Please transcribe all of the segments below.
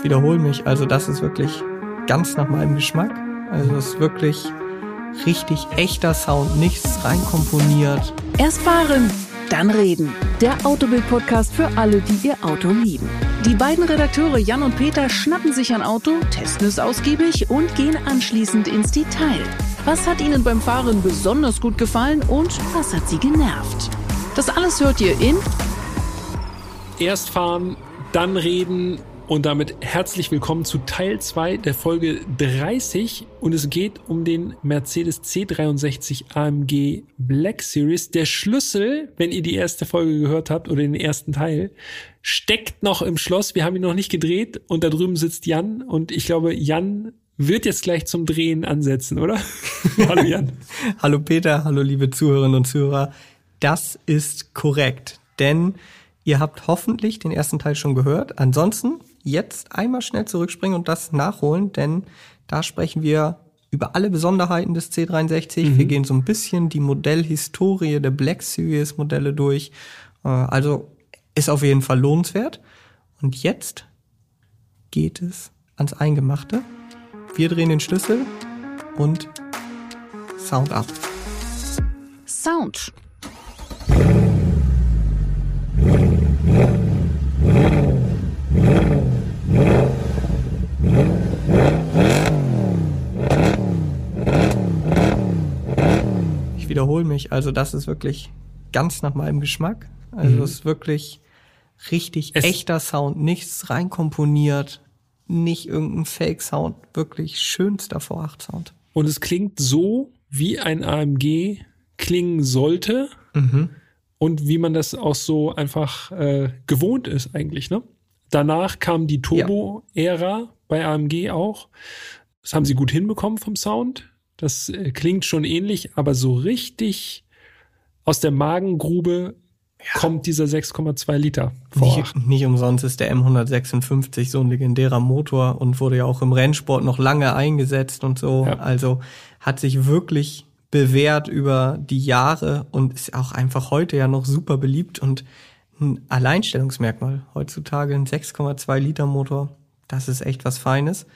Ich wiederhole mich, also das ist wirklich ganz nach meinem Geschmack. Also es ist wirklich richtig echter Sound, nichts reinkomponiert. Erst fahren, dann reden. Der Autobild-Podcast für alle, die ihr Auto lieben. Die beiden Redakteure Jan und Peter schnappen sich ein Auto, testen es ausgiebig und gehen anschließend ins Detail. Was hat ihnen beim Fahren besonders gut gefallen und was hat sie genervt? Das alles hört ihr in Erst fahren, dann reden und damit herzlich willkommen zu Teil 2 der Folge 30 und es geht um den Mercedes C63 AMG Black Series. Der Schlüssel, wenn ihr die erste Folge gehört habt oder den ersten Teil, steckt noch im Schloss. Wir haben ihn noch nicht gedreht und da drüben sitzt Jan und ich glaube, Jan wird jetzt gleich zum Drehen ansetzen, oder? hallo Jan. hallo Peter, hallo liebe Zuhörerinnen und Zuhörer. Das ist korrekt, denn ihr habt hoffentlich den ersten Teil schon gehört. Ansonsten jetzt einmal schnell zurückspringen und das nachholen, denn da sprechen wir über alle Besonderheiten des C63. Mhm. Wir gehen so ein bisschen die Modellhistorie der Black Series Modelle durch. Äh, also ist auf jeden Fall lohnenswert. Und jetzt geht es ans Eingemachte. Wir drehen den Schlüssel und Sound ab. Sound. Wiederhole mich. Also das ist wirklich ganz nach meinem Geschmack. Also mhm. es ist wirklich richtig es echter Sound, nichts reinkomponiert, nicht irgendein Fake-Sound, wirklich schönster V8-Sound. Und es klingt so, wie ein AMG klingen sollte mhm. und wie man das auch so einfach äh, gewohnt ist eigentlich. Ne? Danach kam die Turbo-Ära ja. bei AMG auch. Das haben sie gut hinbekommen vom Sound. Das äh, klingt schon ähnlich, aber so richtig aus der Magengrube ja. kommt dieser 6,2 Liter vor. Nicht, nicht, umsonst ist der M156 so ein legendärer Motor und wurde ja auch im Rennsport noch lange eingesetzt und so. Ja. Also hat sich wirklich bewährt über die Jahre und ist auch einfach heute ja noch super beliebt und ein Alleinstellungsmerkmal. Heutzutage ein 6,2 Liter Motor. Das ist echt was Feines.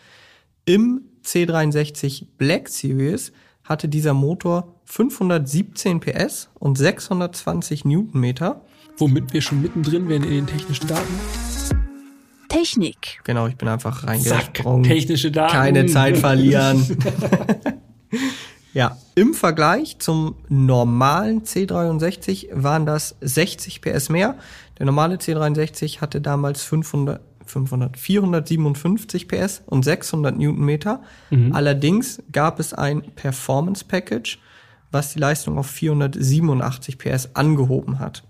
Im C63 Black Series hatte dieser Motor 517 PS und 620 Newtonmeter. Womit wir schon mittendrin wären in den technischen Daten. Technik. Genau, ich bin einfach reingesprungen. technische Daten. Keine Zeit verlieren. ja, im Vergleich zum normalen C63 waren das 60 PS mehr. Der normale C63 hatte damals 500 500, 457 PS und 600 Newtonmeter. Mhm. Allerdings gab es ein Performance Package, was die Leistung auf 487 PS angehoben hat.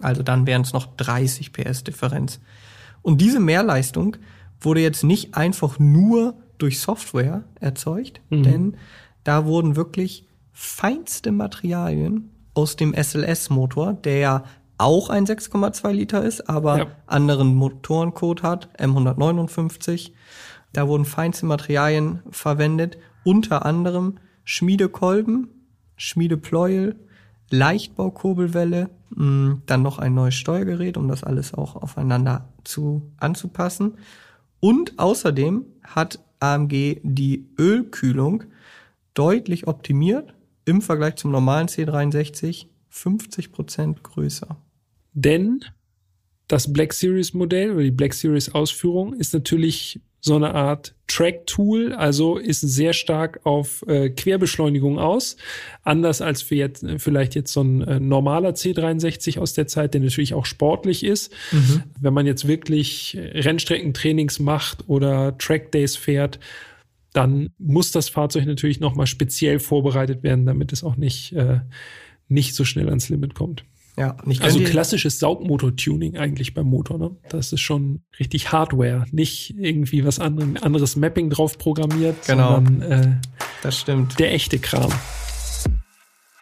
Also dann wären es noch 30 PS Differenz. Und diese Mehrleistung wurde jetzt nicht einfach nur durch Software erzeugt, mhm. denn da wurden wirklich feinste Materialien aus dem SLS-Motor, der ja auch ein 6,2 Liter ist, aber ja. anderen Motorencode hat, M159. Da wurden feinste Materialien verwendet, unter anderem Schmiedekolben, Schmiedepleuel, Leichtbaukurbelwelle, mm, dann noch ein neues Steuergerät, um das alles auch aufeinander zu anzupassen. Und außerdem hat AMG die Ölkühlung deutlich optimiert im Vergleich zum normalen C63 50 Prozent größer. Denn das Black Series Modell oder die Black Series Ausführung ist natürlich so eine Art Track-Tool, also ist sehr stark auf äh, Querbeschleunigung aus. Anders als für jetzt, vielleicht jetzt so ein äh, normaler C63 aus der Zeit, der natürlich auch sportlich ist. Mhm. Wenn man jetzt wirklich Rennstreckentrainings macht oder Track Days fährt, dann muss das Fahrzeug natürlich nochmal speziell vorbereitet werden, damit es auch nicht, äh, nicht so schnell ans Limit kommt. Ja, nicht also klassisches Saugmotor-Tuning eigentlich beim Motor. Ne? Das ist schon richtig Hardware, nicht irgendwie was anderem, anderes Mapping drauf programmiert, genau. sondern äh, das stimmt. Der echte Kram.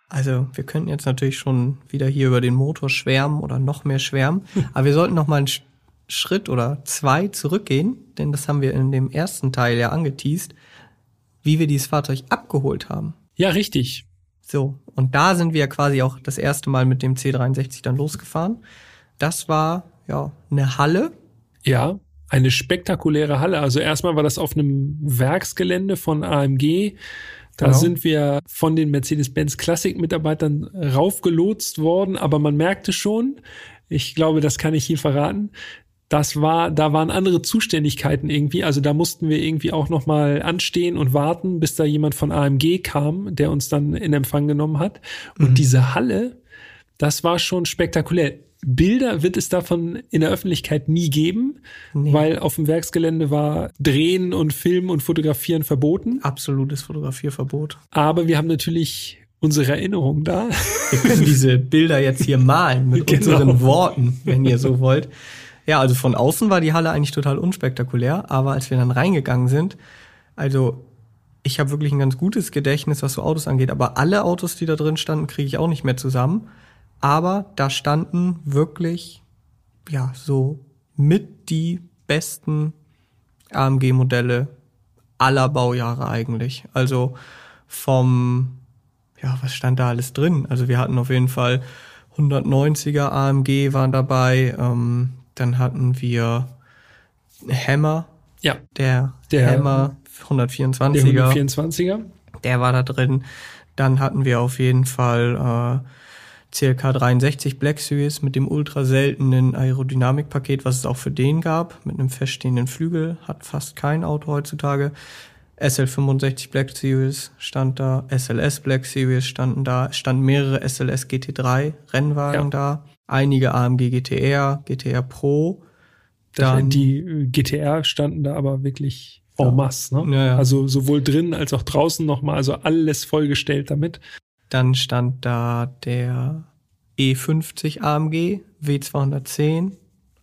Also wir könnten jetzt natürlich schon wieder hier über den Motor schwärmen oder noch mehr schwärmen, aber wir sollten noch mal einen Schritt oder zwei zurückgehen, denn das haben wir in dem ersten Teil ja angeteased, wie wir dieses Fahrzeug abgeholt haben. Ja, richtig. So, und da sind wir quasi auch das erste Mal mit dem C63 dann losgefahren. Das war ja eine Halle. Ja, eine spektakuläre Halle. Also erstmal war das auf einem Werksgelände von AMG. Da Genau. sind wir von den Mercedes-Benz Classic-Mitarbeitern raufgelotst worden, aber man merkte schon, ich glaube, das kann ich hier verraten, das war, da waren andere Zuständigkeiten irgendwie. Also da mussten wir irgendwie auch noch mal anstehen und warten, bis da jemand von AMG kam, der uns dann in Empfang genommen hat. Und diese Halle, das war schon spektakulär. Bilder wird es davon in der Öffentlichkeit nie geben, Nee. weil auf dem Werksgelände war Drehen und Filmen und Fotografieren verboten. Absolutes Fotografierverbot. Aber wir haben natürlich unsere Erinnerungen da. Wir können diese Bilder jetzt hier malen mit Genau. unseren Worten, wenn ihr so wollt. Ja, also von außen war die Halle eigentlich total unspektakulär, aber als wir dann reingegangen sind, also ich habe wirklich ein ganz gutes Gedächtnis, was so Autos angeht, aber alle Autos, die da drin standen, kriege ich auch nicht mehr zusammen. Aber da standen wirklich, ja, so mit die besten AMG-Modelle aller Baujahre eigentlich. Also vom, ja, was stand da alles drin? Also wir hatten auf jeden Fall 190er AMG waren dabei, ähm, dann hatten wir Hammer, Ja, der, Der- Hammer der 124er, 124er. der war da drin. Dann hatten wir auf jeden Fall äh, CLK 63 Black Series mit dem ultra seltenen Aerodynamikpaket, was es auch für den gab, mit einem feststehenden Flügel, hat fast kein Auto heutzutage. SL 65 Black Series stand da, SLS Black Series standen da, standen mehrere SLS GT3 Rennwagen Ja. da, einige AMG GTR, GTR Pro, dann die äh, GTR standen da aber wirklich en masse. Ne? Ja, ja. Also sowohl drin als auch draußen nochmal, also alles vollgestellt damit. Dann stand da der E50 AMG W210,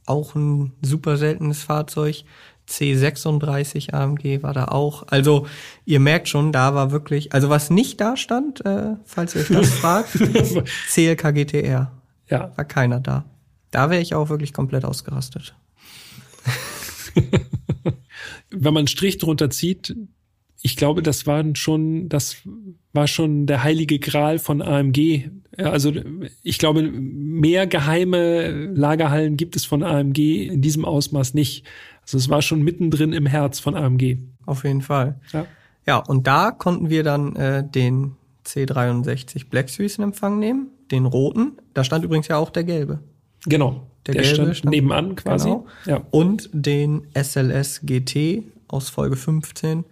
auch ein super seltenes Fahrzeug. C36 AMG war da auch. Also ihr merkt schon, da war wirklich, also was nicht da stand, äh, falls ihr euch das fragt, CLK GTR, Ja, war keiner da. Da wäre ich auch wirklich komplett ausgerastet. wenn man einen Strich drunter zieht, ich glaube, das waren schon, das war schon der heilige Gral von AMG. Also ich glaube, mehr geheime Lagerhallen gibt es von AMG in diesem Ausmaß nicht. Also es war schon mittendrin im Herz von AMG. Auf jeden Fall. Ja. Ja, und da konnten wir dann äh, den C63 Black Series in Empfang nehmen, den roten. Da stand übrigens ja auch der gelbe. Genau. Der Der, gelbe stand, stand- nebenan quasi. Genau. Ja. Und den SLS GT aus Folge 15,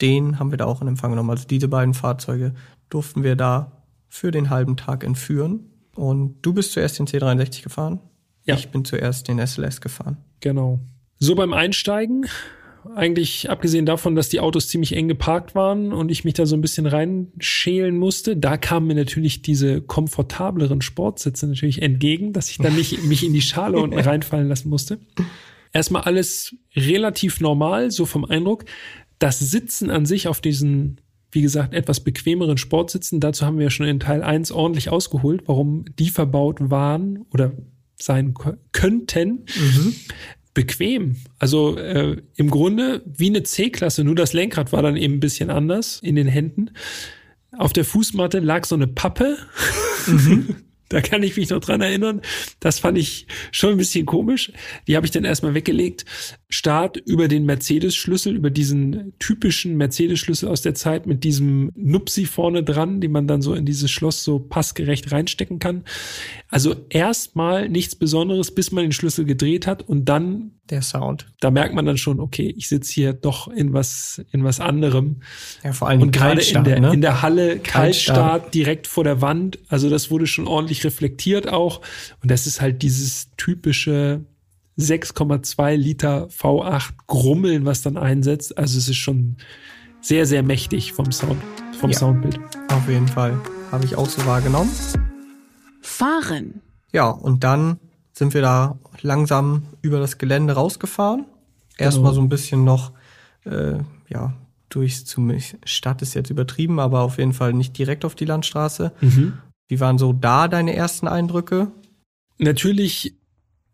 den haben wir da auch in Empfang genommen. Also diese beiden Fahrzeuge durften wir da für den halben Tag entführen. Und du bist zuerst den C63 gefahren. Ja. Ich bin zuerst den SLS gefahren. Genau. So beim Einsteigen, eigentlich abgesehen davon, dass die Autos ziemlich eng geparkt waren und ich mich da so ein bisschen reinschälen musste, da kamen mir natürlich diese komfortableren Sportsitze natürlich entgegen, dass ich dann nicht mich in die Schale unten reinfallen lassen musste. Erstmal alles relativ normal, so vom Eindruck. Das Sitzen an sich auf diesen, wie gesagt, etwas bequemeren Sportsitzen, dazu haben wir ja schon in Teil 1 ordentlich ausgeholt, warum die verbaut waren oder sein könnten bequem. Also äh, im Grunde wie eine C-Klasse, nur das Lenkrad war dann eben ein bisschen anders in den Händen. Auf der Fußmatte lag so eine Pappe. da kann ich mich noch dran erinnern. Das fand ich schon ein bisschen komisch. Die habe ich dann erstmal weggelegt. Start über den Mercedes-Schlüssel, über diesen typischen Mercedes-Schlüssel aus der Zeit mit diesem Nupsi vorne dran, den man dann so in dieses Schloss so passgerecht reinstecken kann. Also erstmal nichts Besonderes, bis man den Schlüssel gedreht hat und dann Der Sound. da merkt man dann schon, okay, ich sitze hier doch in was, in was anderem. Ja, vor allem Und gerade in der, ne? in der Halle Kaltstart. Kaltstart direkt vor der Wand. Also das wurde schon ordentlich reflektiert auch. Und das ist halt dieses typische 6,2 Liter V8 Grummeln, was dann einsetzt. Also es ist schon sehr, sehr mächtig vom Sound, vom Ja. Soundbild. Auf jeden Fall. Habe ich auch so wahrgenommen. Fahren. Ja, und dann sind wir da langsam über das Gelände rausgefahren. Erstmal so ein bisschen noch, äh, ja, durchs zum Stadt ist jetzt übertrieben, aber auf jeden Fall nicht direkt auf die Landstraße. Wie waren so da deine ersten Eindrücke? Natürlich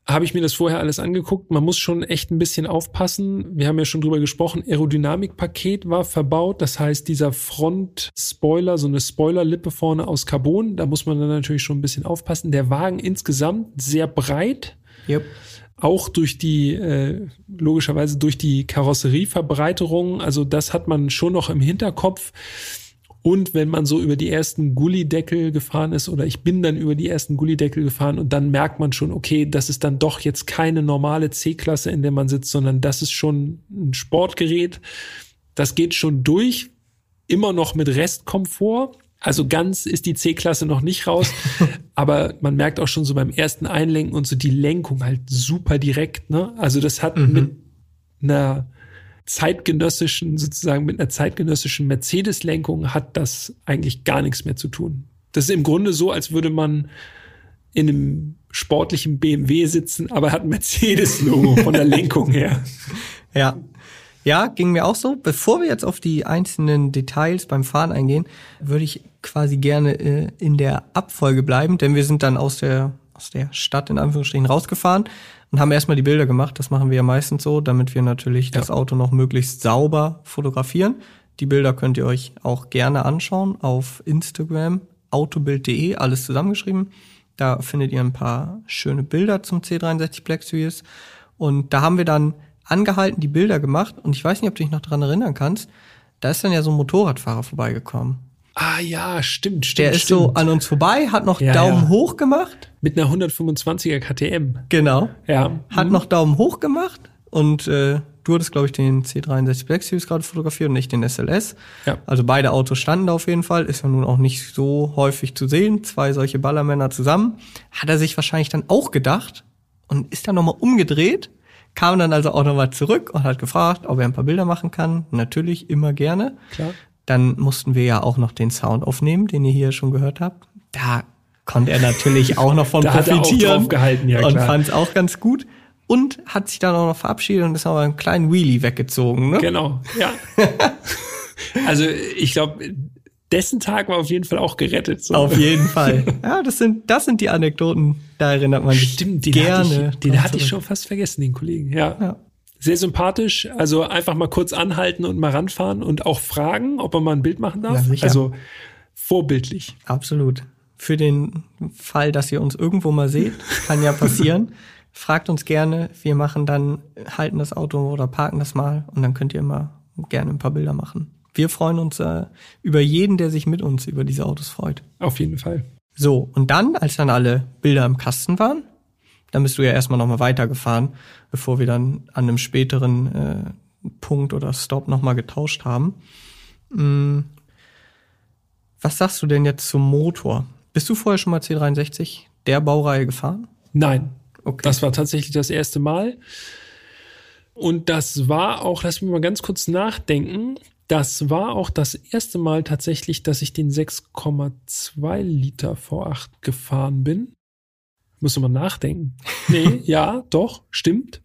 habe ich mir das vorher alles angeguckt. Man muss schon echt ein bisschen aufpassen. Wir haben ja schon drüber gesprochen. Aerodynamikpaket war verbaut. Das heißt, dieser Front-Spoiler, so eine Spoilerlippe vorne aus Carbon, da muss man dann natürlich schon ein bisschen aufpassen. Der Wagen insgesamt sehr breit, Yep. auch durch die, äh, logischerweise durch die Karosserieverbreiterung. Also das hat man schon noch im Hinterkopf. Und wenn man so über die ersten Gullideckel gefahren ist, oder ich bin dann über die ersten Gullideckel gefahren und dann merkt man schon, okay, das ist dann doch jetzt keine normale C-Klasse, in der man sitzt, sondern das ist schon ein Sportgerät. Das geht schon durch, immer noch mit Restkomfort. Also ganz ist die C-Klasse noch nicht raus, aber man merkt auch schon so beim ersten Einlenken und so die Lenkung halt super direkt. Ne? Also das hat mhm. mit einer zeitgenössischen, sozusagen mit einer zeitgenössischen Mercedes-Lenkung hat das eigentlich gar nichts mehr zu tun. Das ist im Grunde so, als würde man in einem sportlichen BMW sitzen, aber hat ein Mercedes-Logo von der Lenkung her. Ja. Ja, ging mir auch so. Bevor wir jetzt auf die einzelnen Details beim Fahren eingehen, würde ich quasi gerne äh, in der Abfolge bleiben, denn wir sind dann aus der aus der Stadt in Anführungsstrichen rausgefahren und haben erstmal die Bilder gemacht. Das machen wir ja meistens so, damit wir natürlich ja. das Auto noch möglichst sauber fotografieren. Die Bilder könnt ihr euch auch gerne anschauen auf Instagram, autobild.de, alles zusammengeschrieben. Da findet ihr ein paar schöne Bilder zum C63 Black Series. Und da haben wir dann angehalten, die Bilder gemacht. Und ich weiß nicht, ob du dich noch daran erinnern kannst. Da ist dann ja so ein Motorradfahrer vorbeigekommen. Ah ja, stimmt, stimmt. Der ist stimmt. so an uns vorbei, hat noch ja, Daumen ja. hoch gemacht. Mit einer 125er KTM. Genau. Ja. Hat mhm. noch Daumen hoch gemacht und äh, du hattest, glaube ich, den C63 Black Series gerade fotografiert und nicht den SLS. Ja. Also beide Autos standen da auf jeden Fall. Ist ja nun auch nicht so häufig zu sehen. Zwei solche Ballermänner zusammen. Hat er sich wahrscheinlich dann auch gedacht und ist dann nochmal umgedreht, kam dann also auch nochmal zurück und hat gefragt, ob er ein paar Bilder machen kann. Natürlich, immer gerne. Klar. Dann mussten wir ja auch noch den Sound aufnehmen, den ihr hier schon gehört habt. Da konnte er natürlich auch noch von profitieren gehalten, ja, und fand es auch ganz gut und hat sich dann auch noch verabschiedet und ist aber einen kleinen Wheelie weggezogen. Ne? Genau, ja. also ich glaube, dessen Tag war auf jeden Fall auch gerettet. So. Auf jeden Fall. Ja, das sind das sind die Anekdoten. Da erinnert man sich Stimmt, den gerne. Hatte ich, den hatte ich schon fast vergessen, den Kollegen. Ja. ja sehr sympathisch. Also einfach mal kurz anhalten und mal ranfahren und auch fragen, ob man mal ein Bild machen darf. Ja, also vorbildlich. Absolut. Für den Fall, dass ihr uns irgendwo mal seht, kann ja passieren. Fragt uns gerne. Wir machen dann, halten das Auto oder parken das mal und dann könnt ihr immer gerne ein paar Bilder machen. Wir freuen uns äh, über jeden, der sich mit uns über diese Autos freut. Auf jeden Fall. So, und dann, als dann alle Bilder im Kasten waren, dann bist du ja erstmal nochmal weitergefahren, bevor wir dann an einem späteren äh, Punkt oder Stop nochmal getauscht haben. Hm. Was sagst du denn jetzt zum Motor? Bist du vorher schon mal C63 der Baureihe gefahren? Nein. Okay. Das war tatsächlich das erste Mal. Und das war auch, lass mich mal ganz kurz nachdenken, das war auch das erste Mal tatsächlich, dass ich den 6,2 Liter V8 gefahren bin. Muss man nachdenken. Nee, ja, doch, stimmt.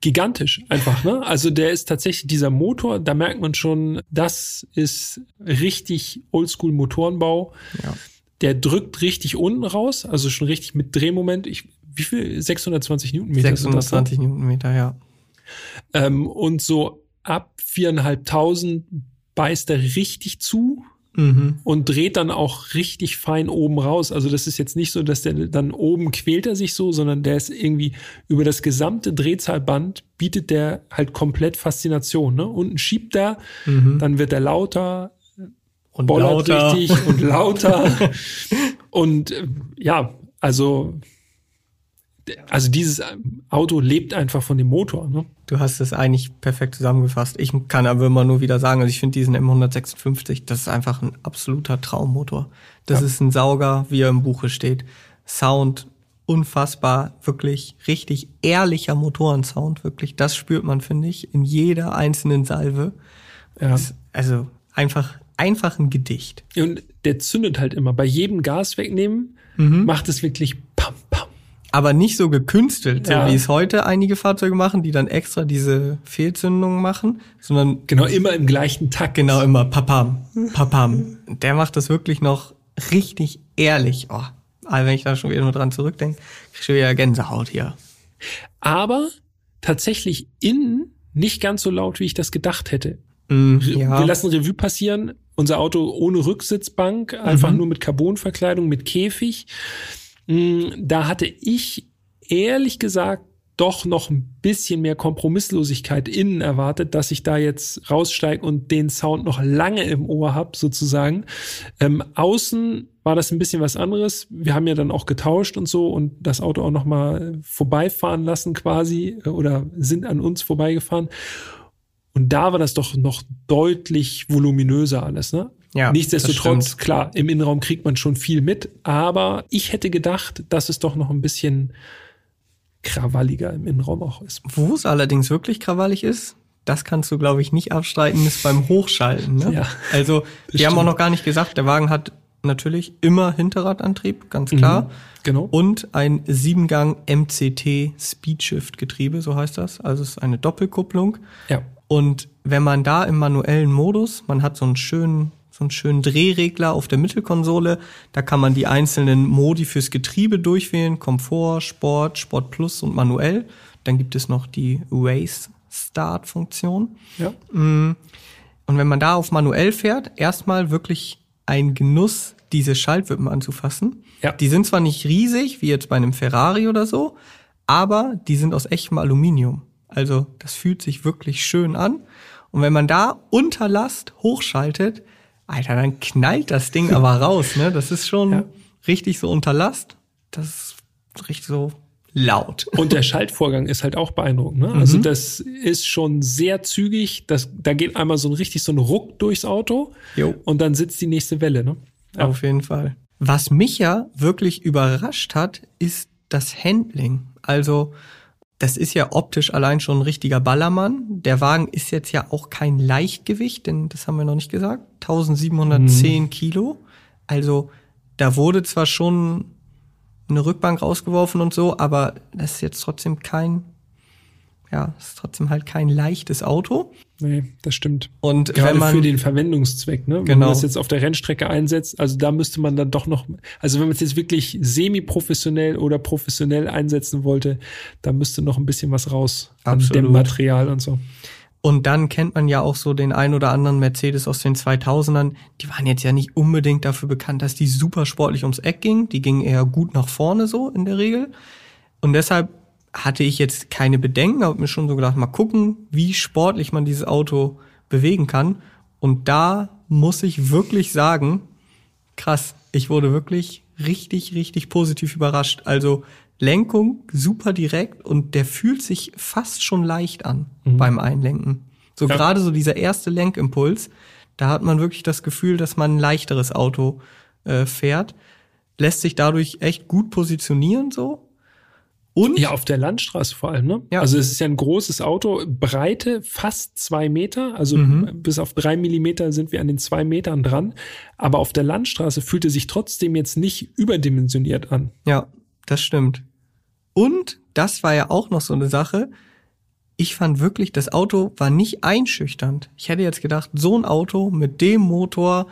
Gigantisch einfach, ne? Also der ist tatsächlich dieser Motor, da merkt man schon, das ist richtig oldschool Motorenbau. Ja. Der drückt richtig unten raus, also schon richtig mit Drehmoment. Ich, wie viel? 620 Newtonmeter. 620 Newtonmeter, ja. Ähm, und so ab viereinhalbtausend beißt er richtig zu mhm. und dreht dann auch richtig fein oben raus. Also das ist jetzt nicht so, dass der dann oben quält er sich so, sondern der ist irgendwie über das gesamte Drehzahlband bietet der halt komplett Faszination. Ne? Unten schiebt er, mhm. dann wird er lauter, und lauter. richtig und lauter. und äh, ja, also also dieses Auto lebt einfach von dem Motor. Ne? Du hast es eigentlich perfekt zusammengefasst. Ich kann aber immer nur wieder sagen, also ich finde diesen M156, das ist einfach ein absoluter Traummotor. Das ja. ist ein Sauger, wie er im Buche steht. Sound unfassbar, wirklich richtig ehrlicher Motorensound, wirklich. Das spürt man, finde ich, in jeder einzelnen Salve. Ja. also einfach, einfach ein Gedicht. Und der zündet halt immer. Bei jedem Gas wegnehmen mhm. macht es wirklich pam, pam, aber nicht so gekünstelt, ja. so wie es heute einige Fahrzeuge machen, die dann extra diese Fehlzündungen machen, sondern genau immer im gleichen Takt. Genau immer papam, papam. Der macht das wirklich noch richtig ehrlich. Oh, wenn ich da schon wieder nur dran zurückdenke, ich schon wieder Gänsehaut hier. Aber tatsächlich innen nicht ganz so laut, wie ich das gedacht hätte. Mm, ja. Wir lassen Revue passieren. Unser Auto ohne Rücksitzbank, einfach mhm. nur mit Carbonverkleidung, mit Käfig. Mm, da hatte ich ehrlich gesagt doch noch ein bisschen mehr Kompromisslosigkeit innen erwartet, dass ich da jetzt raussteige und den Sound noch lange im Ohr habe, sozusagen. Ähm, außen war das ein bisschen was anderes. Wir haben ja dann auch getauscht und so und das Auto auch noch mal vorbeifahren lassen quasi äh, oder sind an uns vorbeigefahren. Und da war das doch noch deutlich voluminöser alles, ne? Ja, Nichtsdestotrotz, klar, im Innenraum kriegt man schon viel mit, aber ich hätte gedacht, dass es doch noch ein bisschen krawalliger im Innenraum auch ist. Wo es allerdings wirklich krawallig ist, das kannst du, glaube ich, nicht abstreiten, ist beim Hochschalten. Ne? Ja, also, wir haben auch noch gar nicht gesagt, der Wagen hat natürlich immer Hinterradantrieb, ganz klar. Mhm, genau. Und ein Siebengang MCT Speedshift Getriebe, so heißt das. Also es ist eine Doppelkupplung. Ja. Und wenn man da im manuellen Modus, man hat so einen schönen, so einen schönen Drehregler auf der Mittelkonsole, da kann man die einzelnen Modi fürs Getriebe durchwählen, Komfort, Sport, Sport Plus und manuell. Dann gibt es noch die Race Start Funktion. Ja. Und wenn man da auf manuell fährt, erstmal wirklich ein Genuss, diese Schaltwippen anzufassen. Ja. Die sind zwar nicht riesig, wie jetzt bei einem Ferrari oder so, aber die sind aus echtem Aluminium. Also das fühlt sich wirklich schön an. Und wenn man da unter Last hochschaltet, Alter, dann knallt das Ding aber raus. Ne? Das ist schon Ja. richtig so unter Last. Das ist richtig so laut. Und der Schaltvorgang ist halt auch beeindruckend. Ne? Also Mhm. das ist schon sehr zügig. Das, da geht einmal so ein richtig so ein Ruck durchs Auto Jo. und dann sitzt die nächste Welle. Ne? Ja. Auf jeden Fall. Was mich ja wirklich überrascht hat, ist das Handling. Also, das ist ja optisch allein schon ein richtiger Ballermann. Der Wagen ist jetzt ja auch kein Leichtgewicht, denn das haben wir noch nicht gesagt. 1710 Kilo. Also, da wurde zwar schon eine Rückbank rausgeworfen und so, aber das ist jetzt trotzdem kein, ja, ist trotzdem halt kein leichtes Auto. Nee, das stimmt. Und Gerade wenn man, für den Verwendungszweck, ne? Wenn Genau. man das jetzt auf der Rennstrecke einsetzt, also da müsste man dann doch noch, also wenn man es jetzt wirklich semi-professionell oder professionell einsetzen wollte, da müsste noch ein bisschen was raus an Absolut. dem Material und so. Und dann kennt man ja auch so den ein oder anderen Mercedes aus den 2000ern. Die waren jetzt ja nicht unbedingt dafür bekannt, dass die super sportlich ums Eck gingen. Die gingen eher gut nach vorne so in der Regel. Und deshalb hatte ich jetzt keine Bedenken, habe mir schon so gedacht, mal gucken, wie sportlich man dieses Auto bewegen kann. Und da muss ich wirklich sagen, krass, ich wurde wirklich richtig, richtig positiv überrascht. Also Lenkung super direkt und der fühlt sich fast schon leicht an beim Einlenken. So Ja. gerade so dieser erste Lenkimpuls, da hat man wirklich das Gefühl, dass man ein leichteres Auto äh, fährt, lässt sich dadurch echt gut positionieren so. Und Ja, auf der Landstraße vor allem, ne? Ja. Also es ist ja ein großes Auto, Breite fast zwei Meter, also Mhm. bis auf drei Millimeter sind wir an den zwei Metern dran. Aber auf der Landstraße fühlte sich trotzdem jetzt nicht überdimensioniert an. Ja, das stimmt. Und das war ja auch noch so eine Sache. Ich fand wirklich, das Auto war nicht einschüchternd. Ich hätte jetzt gedacht, so ein Auto mit dem Motor,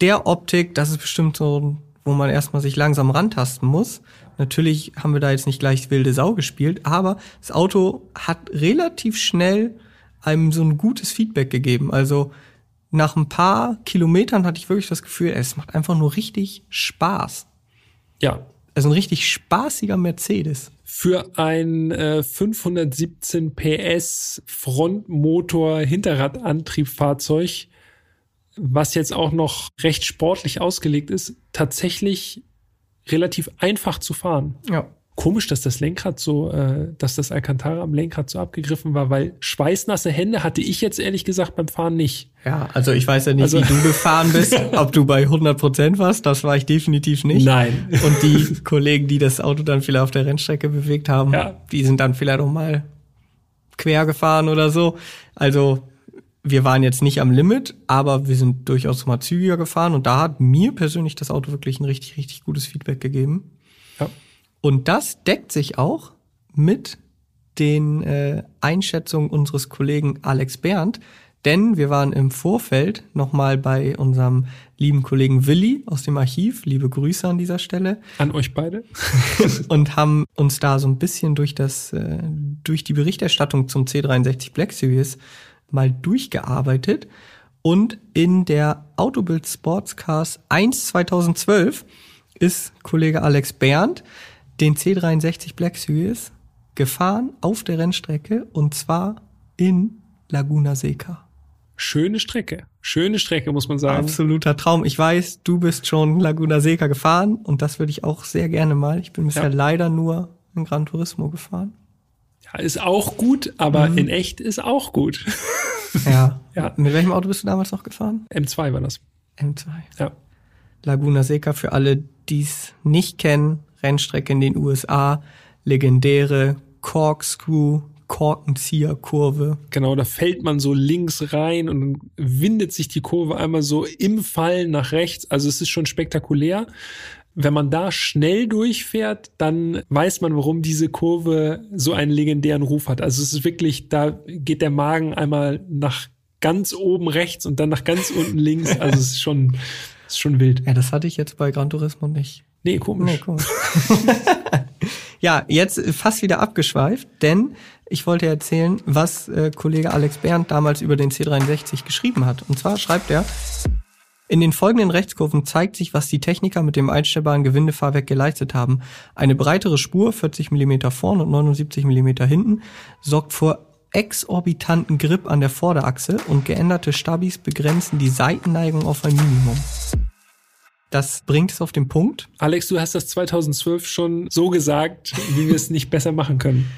der Optik, das ist bestimmt so, wo man erstmal sich langsam rantasten muss. Natürlich haben wir da jetzt nicht gleich wilde Sau gespielt, aber das Auto hat relativ schnell einem so ein gutes Feedback gegeben. Also nach ein paar Kilometern hatte ich wirklich das Gefühl, es macht einfach nur richtig Spaß. Ja. Also ein richtig spaßiger Mercedes. Für ein äh, 517 PS Frontmotor Hinterradantriebfahrzeug, was jetzt auch noch recht sportlich ausgelegt ist, tatsächlich relativ einfach zu fahren. Ja. Komisch, dass das Lenkrad so, äh, dass das Alcantara am Lenkrad so abgegriffen war, weil schweißnasse Hände hatte ich jetzt ehrlich gesagt beim Fahren nicht. Ja, also ich weiß ja nicht, Also- wie du gefahren bist, ob du bei 100 Prozent warst, das war ich definitiv nicht. Nein. Und die Kollegen, die das Auto dann vielleicht auf der Rennstrecke bewegt haben, Ja. die sind dann vielleicht auch mal quer gefahren oder so. Also wir waren jetzt nicht am Limit, aber wir sind durchaus mal zügiger gefahren und da hat mir persönlich das Auto wirklich ein richtig, richtig gutes Feedback gegeben. Ja. Und das deckt sich auch mit den äh, Einschätzungen unseres Kollegen Alex Berndt, denn wir waren im Vorfeld nochmal bei unserem lieben Kollegen Willi aus dem Archiv, liebe Grüße an dieser Stelle, An euch beide. und haben uns da so ein bisschen durch das, äh, durch die Berichterstattung zum C63 Black Series mal durchgearbeitet. Und in der Autobild Sportscars 1 2012 ist Kollege Alex Berndt den C63 Black Series gefahren auf der Rennstrecke und zwar in Laguna Seca. Schöne Strecke. Schöne Strecke, muss man sagen. Absoluter Traum. Ich weiß, du bist schon Laguna Seca gefahren und das würde ich auch sehr gerne mal. Ich bin bisher Ja. leider nur in Gran Turismo gefahren. Ist auch gut, aber in echt ist auch gut. Ja. Ja. Mit welchem Auto bist du damals noch gefahren? M2 war das. M2. Ja. Laguna Seca für alle, die es nicht kennen. Rennstrecke in den USA. Legendäre Corkscrew, Korkenzieherkurve. Genau, da fällt man so links rein und windet sich die Kurve einmal so im Fallen nach rechts. Also es ist schon spektakulär. Wenn man da schnell durchfährt, dann weiß man, warum diese Kurve so einen legendären Ruf hat. Also es ist wirklich, da geht der Magen einmal nach ganz oben rechts und dann nach ganz unten links. Also es ist schon, es ist schon wild. Ja, das hatte ich jetzt bei Gran Turismo nicht. Nee, komisch. Nee, komisch. ja, jetzt fast wieder abgeschweift, denn ich wollte erzählen, was äh, Kollege Alex Berndt damals über den C63 geschrieben hat. Und zwar schreibt er, in den folgenden Rechtskurven zeigt sich, was die Techniker mit dem einstellbaren Gewindefahrwerk geleistet haben. Eine breitere Spur, 40 mm vorne und 79 mm hinten, sorgt vor exorbitanten Grip an der Vorderachse und geänderte Stabis begrenzen die Seitenneigung auf ein Minimum. Das bringt es auf den Punkt. Alex, du hast das 2012 schon so gesagt, wie wir es nicht besser machen können.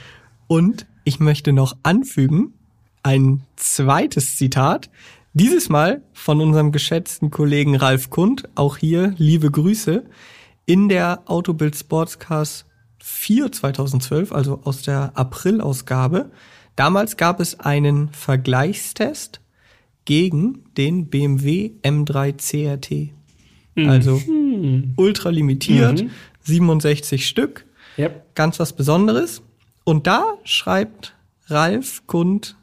Und ich möchte noch anfügen, ein zweites Zitat, dieses Mal von unserem geschätzten Kollegen Ralf Kund, auch hier liebe Grüße, in der Autobild Sportscars 4 2012, also aus der April-Ausgabe. Damals gab es einen Vergleichstest gegen den BMW M3 CRT. Also ultra limitiert, 67 Stück Yep. ganz was Besonderes. Und da schreibt Ralf Kund,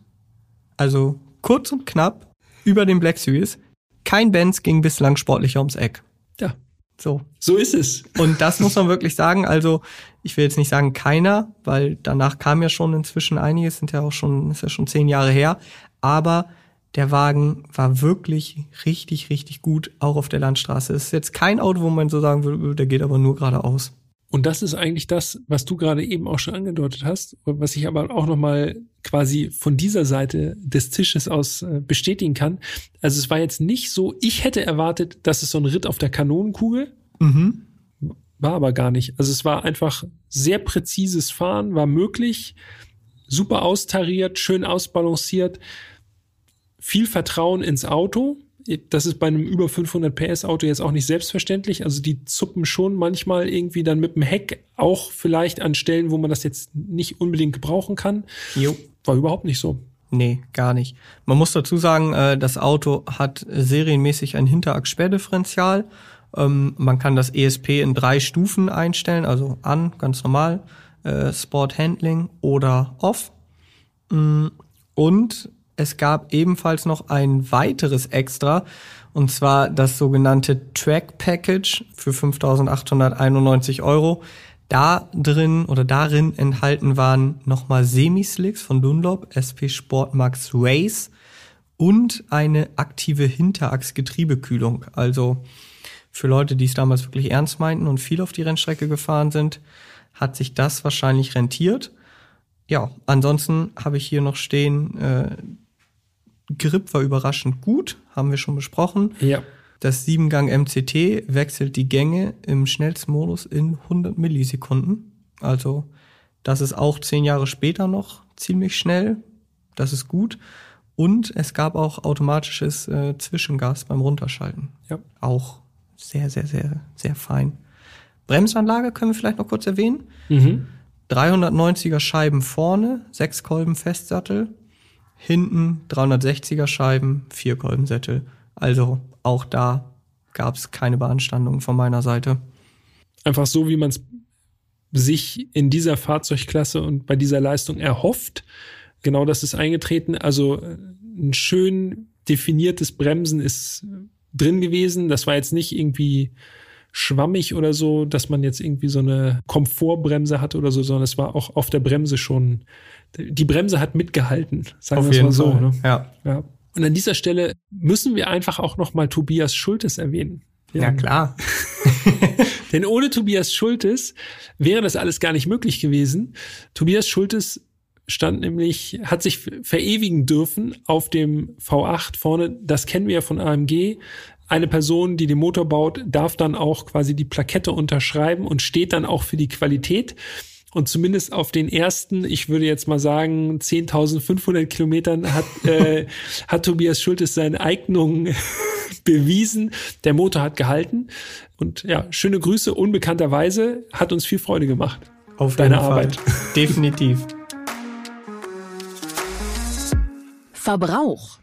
also kurz und knapp, über den Black Series, kein Benz ging bislang sportlicher ums Eck. Ja, So. so ist es. Und das muss man wirklich sagen. Also, ich will jetzt nicht sagen keiner, weil danach kam ja schon inzwischen einiges, sind ja auch schon, ist ja schon zehn Jahre her. Aber der Wagen war wirklich richtig, richtig gut, auch auf der Landstraße. Es ist jetzt kein Auto, wo man so sagen würde, der geht aber nur geradeaus. Und das ist eigentlich das, was du gerade eben auch schon angedeutet hast, was ich aber auch nochmal quasi von dieser Seite des Tisches aus äh, bestätigen kann. Also es war jetzt nicht so, ich hätte erwartet, dass es so ein Ritt auf der Kanonenkugel, Mhm. war aber gar nicht. Also es war einfach sehr präzises Fahren, war möglich, super austariert, schön ausbalanciert, viel Vertrauen ins Auto. Das ist bei einem über 500 PS Auto jetzt auch nicht selbstverständlich. Also die zuppen schon manchmal irgendwie dann mit dem Heck auch vielleicht an Stellen, wo man das jetzt nicht unbedingt gebrauchen kann. Jo. War überhaupt nicht so. Nee, gar nicht. Man muss dazu sagen, äh, das Auto hat serienmäßig ein Hinterachs-Sperrdifferential. Ähm, man kann das ESP in drei Stufen einstellen, also an, ganz normal, äh, Sport Handling oder off. Mm, Und es gab ebenfalls noch ein weiteres Extra, und zwar das sogenannte Track Package für 5.891 Euro. Da drin oder darin enthalten waren nochmal Semislicks von Dunlop, SP Sport Max Race und eine aktive Hinterachsgetriebekühlung. Also für Leute, die es damals wirklich ernst meinten und viel auf die Rennstrecke gefahren sind, hat sich das wahrscheinlich rentiert. Ja, ansonsten habe ich hier noch stehen, äh, Grip war überraschend gut, haben wir schon besprochen. Ja. Das 7-Gang MCT wechselt die Gänge im schnellsten Modus in 100 Millisekunden. Also das ist auch zehn Jahre später noch ziemlich schnell. Das ist gut. Und es gab auch automatisches äh, Zwischengas beim Runterschalten. Ja. Auch sehr, sehr, sehr, sehr fein. Bremsanlage können wir vielleicht noch kurz erwähnen. Mhm. 390er Scheiben vorne, sechs Kolben Festsattel, hinten 360er Scheiben, vier Kolbensättel. Also auch da gab es keine Beanstandung von meiner Seite. Einfach so, wie man es sich in dieser Fahrzeugklasse und bei dieser Leistung erhofft. Genau das ist eingetreten. Also ein schön definiertes Bremsen ist drin gewesen. Das war jetzt nicht irgendwie schwammig oder so, dass man jetzt irgendwie so eine Komfortbremse hatte oder so, sondern es war auch auf der Bremse schon, die Bremse hat mitgehalten, sagen wir es mal so. Ne? Ja. Ja. Und an dieser Stelle müssen wir einfach auch noch mal Tobias Schultes erwähnen. ja, klar. Denn ohne Tobias Schultes wäre das alles gar nicht möglich gewesen. Tobias Schultes stand nämlich, hat sich verewigen dürfen auf dem V8 vorne. Das kennen wir ja von AMG. Eine Person, die den Motor baut, darf dann auch quasi die Plakette unterschreiben und steht dann auch für die Qualität. Und zumindest auf den ersten, ich würde jetzt mal sagen, 10.500 Kilometern hat, äh, hat Tobias Schultes seine Eignung bewiesen. Der Motor hat gehalten. Und ja, schöne Grüße. Unbekannterweise hat uns viel Freude gemacht. Auf deine Arbeit. Definitiv. Verbrauch.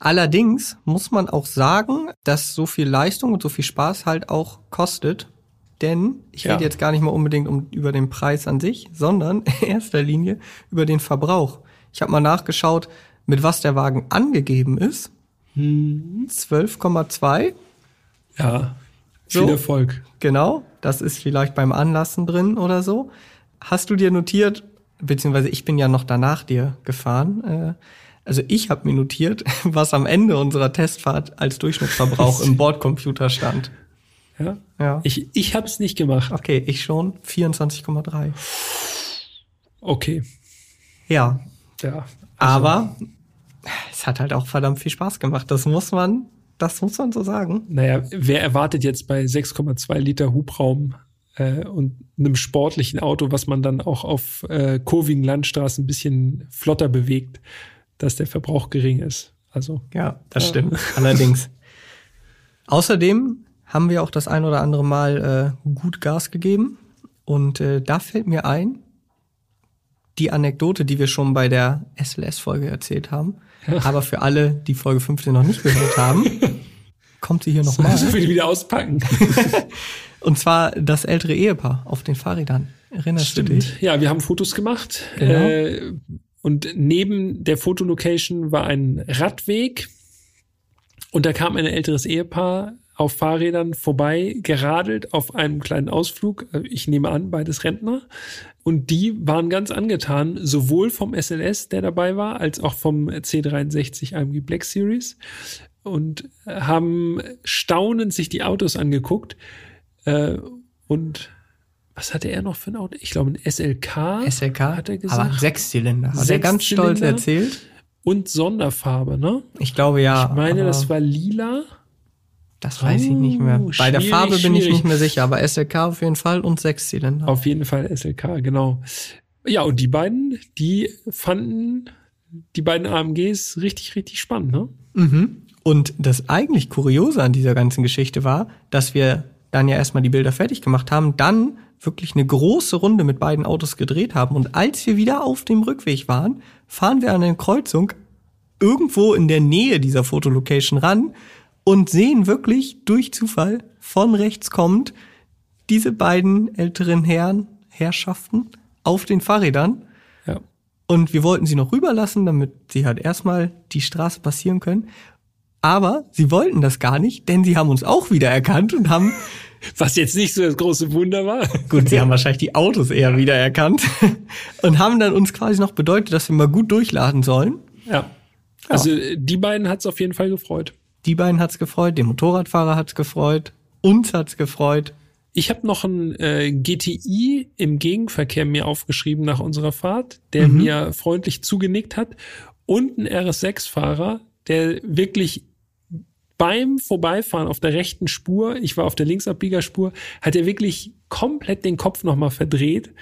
Allerdings muss man auch sagen, dass so viel Leistung und so viel Spaß halt auch kostet. Denn ich Ja. rede jetzt gar nicht mal unbedingt um, über den Preis an sich, sondern in erster Linie über den Verbrauch. Ich habe mal nachgeschaut, mit was der Wagen angegeben ist. 12,2. Ja, viel So. Erfolg. Genau, das ist vielleicht beim Anlassen drin oder so. Hast du dir notiert, beziehungsweise ich bin ja noch danach dir gefahren, äh, also ich habe mir notiert, was am Ende unserer Testfahrt als Durchschnittsverbrauch im Bordcomputer stand. Ja. Ja. Ich, ich habe es nicht gemacht. Okay, ich schon, 24,3. Okay. Ja, Ja. aber es hat halt auch verdammt viel Spaß gemacht. Das muss man, das muss man so sagen. Naja, wer erwartet jetzt bei 6,2 Liter Hubraum äh, und einem sportlichen Auto, was man dann auch auf äh, kurvigen Landstraßen ein bisschen flotter bewegt, dass der Verbrauch gering ist? Also, Ja, das stimmt. Allerdings. Außerdem haben wir auch das ein oder andere Mal äh, gut Gas gegeben. Und äh, da fällt mir ein, die Anekdote, die wir schon bei der SLS-Folge erzählt haben. Aber für alle, die Folge 15 noch nicht gehört haben, kommt sie hier nochmal. so will ich wieder auspacken. Und zwar das ältere Ehepaar auf den Fahrrädern. Erinnerst du dich? Ja, wir haben Fotos gemacht. Genau. Äh, und neben der Fotolocation war ein Radweg. Und da kam ein älteres Ehepaar auf Fahrrädern vorbei, geradelt auf einem kleinen Ausflug. Ich nehme an, beides Rentner. Und die waren ganz angetan, sowohl vom SLS, der dabei war, als auch vom C63 AMG Black Series. Und haben staunend sich die Autos angeguckt. Äh, und was hatte er noch für ein Auto? Ich glaube, ein SLK. SLK, hat er gesagt. aber Sechszylinder. Hat er ganz stolz erzählt. Und Sonderfarbe, ne? Ich glaube ja. Ich meine, das war lila. das weiß ich nicht mehr. Oh, Bei der Farbe bin ich nicht mehr sicher, aber SLK auf jeden Fall und Sechszylinder. Auf jeden Fall SLK, genau. Ja, und die beiden, die fanden die beiden AMGs richtig, richtig spannend, ne? Mhm. Und das eigentlich Kuriose an dieser ganzen Geschichte war, dass wir dann ja erstmal die Bilder fertig gemacht haben, dann wirklich eine große Runde mit beiden Autos gedreht haben. Und als wir wieder auf dem Rückweg waren, fahren wir an eine Kreuzung irgendwo in der Nähe dieser Fotolocation ran und sehen wirklich durch Zufall von rechts kommt diese beiden älteren Herren, Herrschaften auf den Fahrrädern. Ja. Und wir wollten sie noch rüberlassen, damit sie halt erstmal die Straße passieren können. Aber sie wollten das gar nicht, denn sie haben uns auch wieder erkannt und haben, Was jetzt nicht so das große Wunder war. gut, sie haben wahrscheinlich die Autos eher wieder erkannt und haben dann uns quasi noch bedeutet, dass wir mal gut durchladen sollen. Ja. Also die beiden hat's auf jeden Fall gefreut. Die beiden hat's gefreut, den Motorradfahrer hat's gefreut, uns hat's gefreut. Ich habe noch ein äh, GTI im Gegenverkehr mir aufgeschrieben nach unserer Fahrt, der mir freundlich zugenickt hat und ein RS6-Fahrer, der wirklich beim Vorbeifahren auf der rechten Spur, ich war auf der Linksabbiegerspur, hat er wirklich komplett den Kopf nochmal verdreht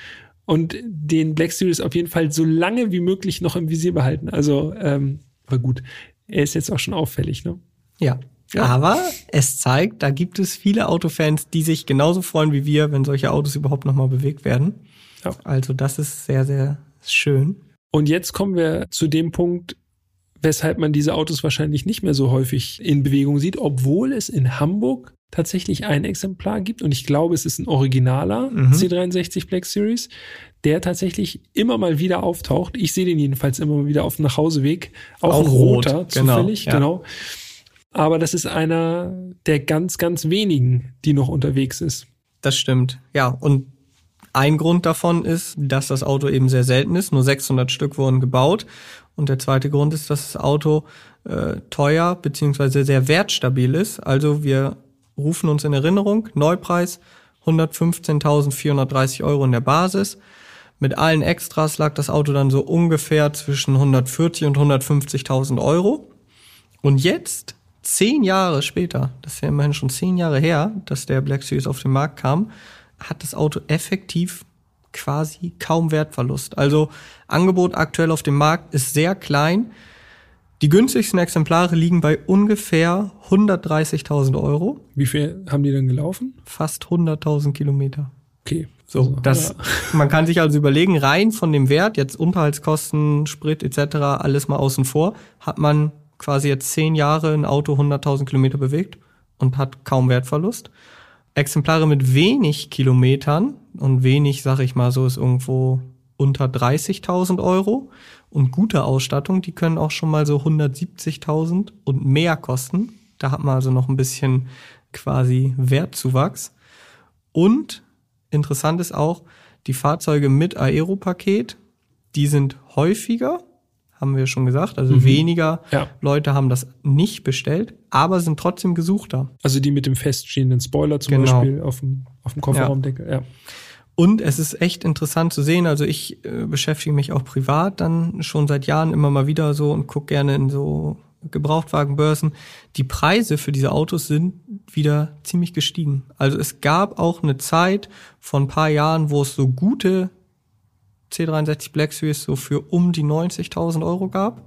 und den Black Series auf jeden Fall so lange wie möglich noch im Visier behalten. Also, ähm, aber gut, er ist jetzt auch schon auffällig, ne? Ja. Aber es zeigt, da gibt es viele Autofans, die sich genauso freuen wie wir, wenn solche Autos überhaupt nochmal bewegt werden. Ja. Also das ist sehr, sehr schön. Und jetzt kommen wir zu dem Punkt, weshalb man diese Autos wahrscheinlich nicht mehr so häufig in Bewegung sieht, obwohl es in Hamburg tatsächlich ein Exemplar gibt und ich glaube, es ist ein originaler C63 Black Series, der tatsächlich immer mal wieder auftaucht. Ich sehe den jedenfalls immer mal wieder auf dem Nachhauseweg, auch, Auch ein rot, roter, genau, zufällig, ja. genau. Aber das ist einer der ganz, ganz wenigen, die noch unterwegs ist. Das stimmt. Ja, und ein Grund davon ist, dass das Auto eben sehr selten ist. Nur 600 Stück wurden gebaut. Und der zweite Grund ist, dass das Auto äh, teuer beziehungsweise sehr wertstabil ist. Also wir rufen uns in Erinnerung, Neupreis 115.430 Euro in der Basis. Mit allen Extras lag das Auto dann so ungefähr zwischen 140 und 150.000 Euro. Und jetzt, zehn Jahre später, das ist ja immerhin schon zehn Jahre her, dass der Black Series auf den Markt kam, hat das Auto effektiv quasi kaum Wertverlust. Also Angebot aktuell auf dem Markt ist sehr klein. Die günstigsten Exemplare liegen bei ungefähr 130.000 Euro. Wie viel haben die denn gelaufen? Fast 100.000 Kilometer. Okay. So, Also, das, ja. man kann sich also überlegen, rein von dem Wert, jetzt Unterhaltskosten, Sprit etc., alles mal außen vor, hat man quasi jetzt zehn Jahre ein Auto 100.000 Kilometer bewegt und hat kaum Wertverlust. Exemplare mit wenig Kilometern und wenig, sag ich mal so, ist irgendwo unter 30.000 Euro und gute Ausstattung, die können auch schon mal so 170.000 und mehr kosten. Da hat man also noch ein bisschen quasi Wertzuwachs. Und interessant ist auch, die Fahrzeuge mit Aeropaket, die sind häufiger, haben wir schon gesagt, also weniger Ja. Leute haben das nicht bestellt, aber sind trotzdem gesuchter. Also die mit dem feststehenden Spoiler zum Genau. Beispiel auf dem, auf dem Kofferraumdeckel. Ja. Und es ist echt interessant zu sehen. Also ich äh, beschäftige mich auch privat dann schon seit Jahren immer mal wieder so und gucke gerne in so Gebrauchtwagenbörsen. Die Preise für diese Autos sind wieder ziemlich gestiegen. Also es gab auch eine Zeit von ein paar Jahren, wo es so gute C63 Black Series so für um die 90.000 Euro gab.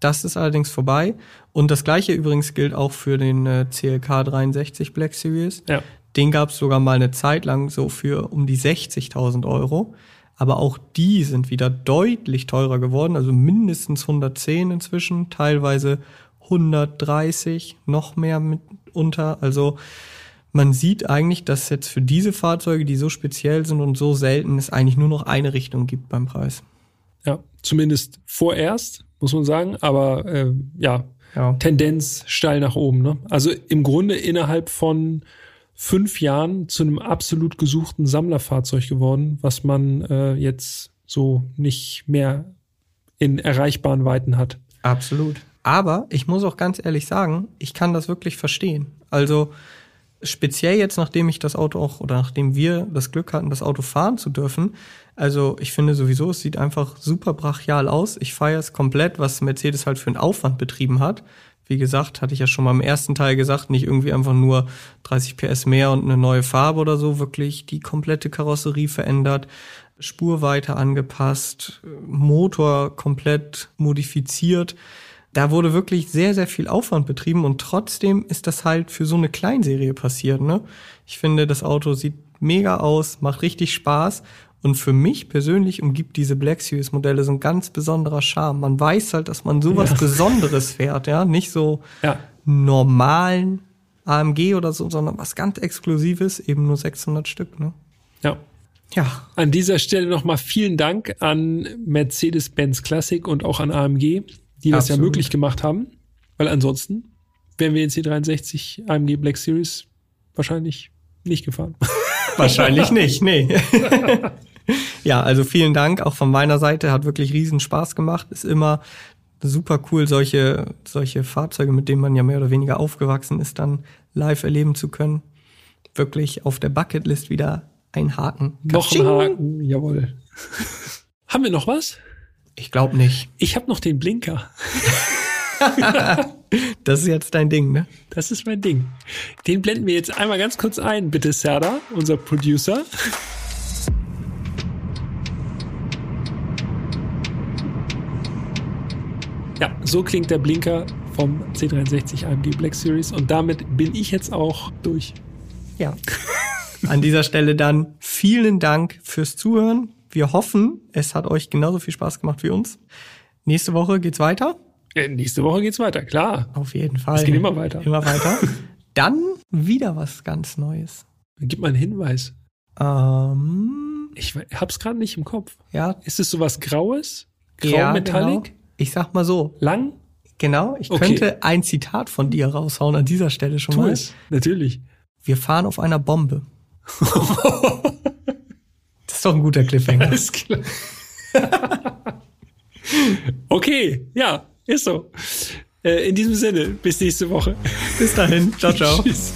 Das ist allerdings vorbei. Und das gleiche übrigens gilt auch für den äh, CLK 63 Black Series. Ja. Den gab es sogar mal eine Zeit lang so für um die 60.000 Euro. Aber auch die sind wieder deutlich teurer geworden, also mindestens 110 inzwischen, teilweise 130, noch mehr mitunter. Also man sieht eigentlich, dass jetzt für diese Fahrzeuge, die so speziell sind und so selten, es eigentlich nur noch eine Richtung gibt beim Preis. ja. Zumindest vorerst, muss man sagen. Aber äh, ja, Ja. Tendenz steil nach oben. Ne? Also im Grunde innerhalb von fünf Jahren zu einem absolut gesuchten Sammlerfahrzeug geworden, was man äh, jetzt so nicht mehr in erreichbaren Weiten hat. Absolut. Aber ich muss auch ganz ehrlich sagen, ich kann das wirklich verstehen. Also speziell jetzt, nachdem ich das Auto auch oder nachdem wir das Glück hatten, das Auto fahren zu dürfen. Also ich finde sowieso, es sieht einfach super brachial aus. Ich feiere es komplett, was Mercedes halt für einen Aufwand betrieben hat. Wie gesagt, hatte ich ja schon mal im ersten Teil gesagt, nicht irgendwie einfach nur 30 PS mehr und eine neue Farbe oder so, wirklich die komplette Karosserie verändert, Spurweite angepasst, Motor komplett modifiziert. Da wurde wirklich sehr, sehr viel Aufwand betrieben und trotzdem ist das halt für so eine Kleinserie passiert. Ne? Ich finde, das Auto sieht mega aus, macht richtig Spaß und für mich persönlich umgibt diese Black Series Modelle so ein ganz besonderer Charme. Man weiß halt, dass man sowas Besonderes fährt, ja, nicht so Ja. normalen AMG oder so, sondern was ganz Exklusives, eben nur 600 Stück. Ne? Ja. Ja, An dieser Stelle nochmal vielen Dank an Mercedes-Benz Classic und auch an AMG, die das ja möglich gemacht haben. Weil ansonsten wären wir den C63 AMG Black Series wahrscheinlich nicht gefahren. Wahrscheinlich nicht, nee. ja, also vielen Dank auch von meiner Seite, hat wirklich riesen Spaß gemacht. Ist immer super cool, solche, solche Fahrzeuge, mit denen man ja mehr oder weniger aufgewachsen ist, dann live erleben zu können. Wirklich auf der Bucketlist wieder ein Haken. noch ein Haken, jawohl. haben wir noch was? Ich glaube nicht. Ich habe noch den Blinker. Das ist jetzt dein Ding, ne? Das ist mein Ding. Den blenden wir jetzt einmal ganz kurz ein, bitte, Serda, unser Producer. Ja, so klingt der Blinker vom C63 AMG Black Series und damit bin ich jetzt auch durch. Ja. An dieser Stelle dann vielen Dank fürs Zuhören. Wir hoffen, es hat euch genauso viel Spaß gemacht wie uns. Nächste Woche geht's weiter. Äh, nächste Woche geht's weiter, klar. Auf jeden Fall. Es geht immer weiter. Immer weiter. Dann wieder was ganz Neues. Gib mal einen Hinweis. Ähm, Ich hab's gerade nicht im Kopf. ja, Ist es sowas Graues? Grau ja, Metallic? Genau. Ich sag mal so, Lang? genau, ich Okay. könnte ein Zitat von dir raushauen an dieser Stelle schon Tu mal. es. Natürlich. Wir fahren auf einer Bombe. ist doch ein guter Cliffhanger. Alles klar. okay, ja, ist so. Äh, in diesem Sinne, bis nächste Woche. Bis dahin. Ciao, ciao. Tschüss.